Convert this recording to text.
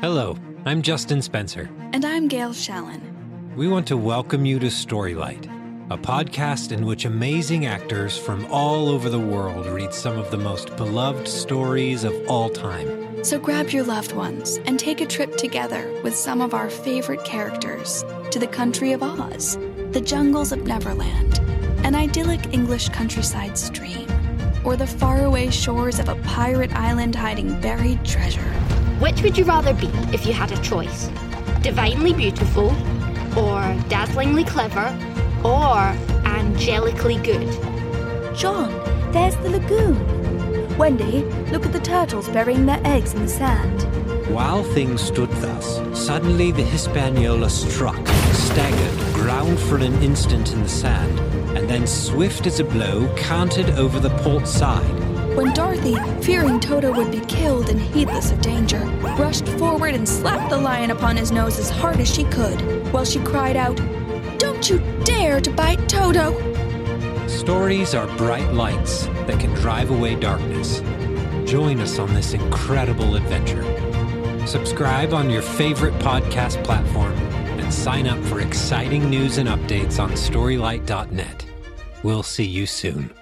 Hello, I'm Justin Spencer. And I'm Gail Shallon. We want to welcome you to Storylight, a podcast in which amazing actors from all over the world read some of the most beloved stories of all time. So grab your loved ones and take a trip together with some of our favorite characters to the country of Oz, the jungles of Neverland, an idyllic English countryside stream, or the faraway shores of a pirate island hiding buried treasure. Which would you rather be if you had a choice? Divinely beautiful, or dazzlingly clever, or angelically good? John, there's the lagoon. Wendy, look at the turtles burying their eggs in the sand. While things stood thus, suddenly the Hispaniola struck, staggered, ground for an instant in the sand, and then, swift as a blow, cantered over the port side. When Dorothy, fearing Toto would be killed and heedless of danger, rushed forward and slapped the lion upon his nose as hard as she could, while she cried out, Don't you dare to bite Toto! Stories are bright lights that can drive away darkness. Join us on this incredible adventure. Subscribe on your favorite podcast platform and sign up for exciting news and updates on Storylight.net. We'll see you soon.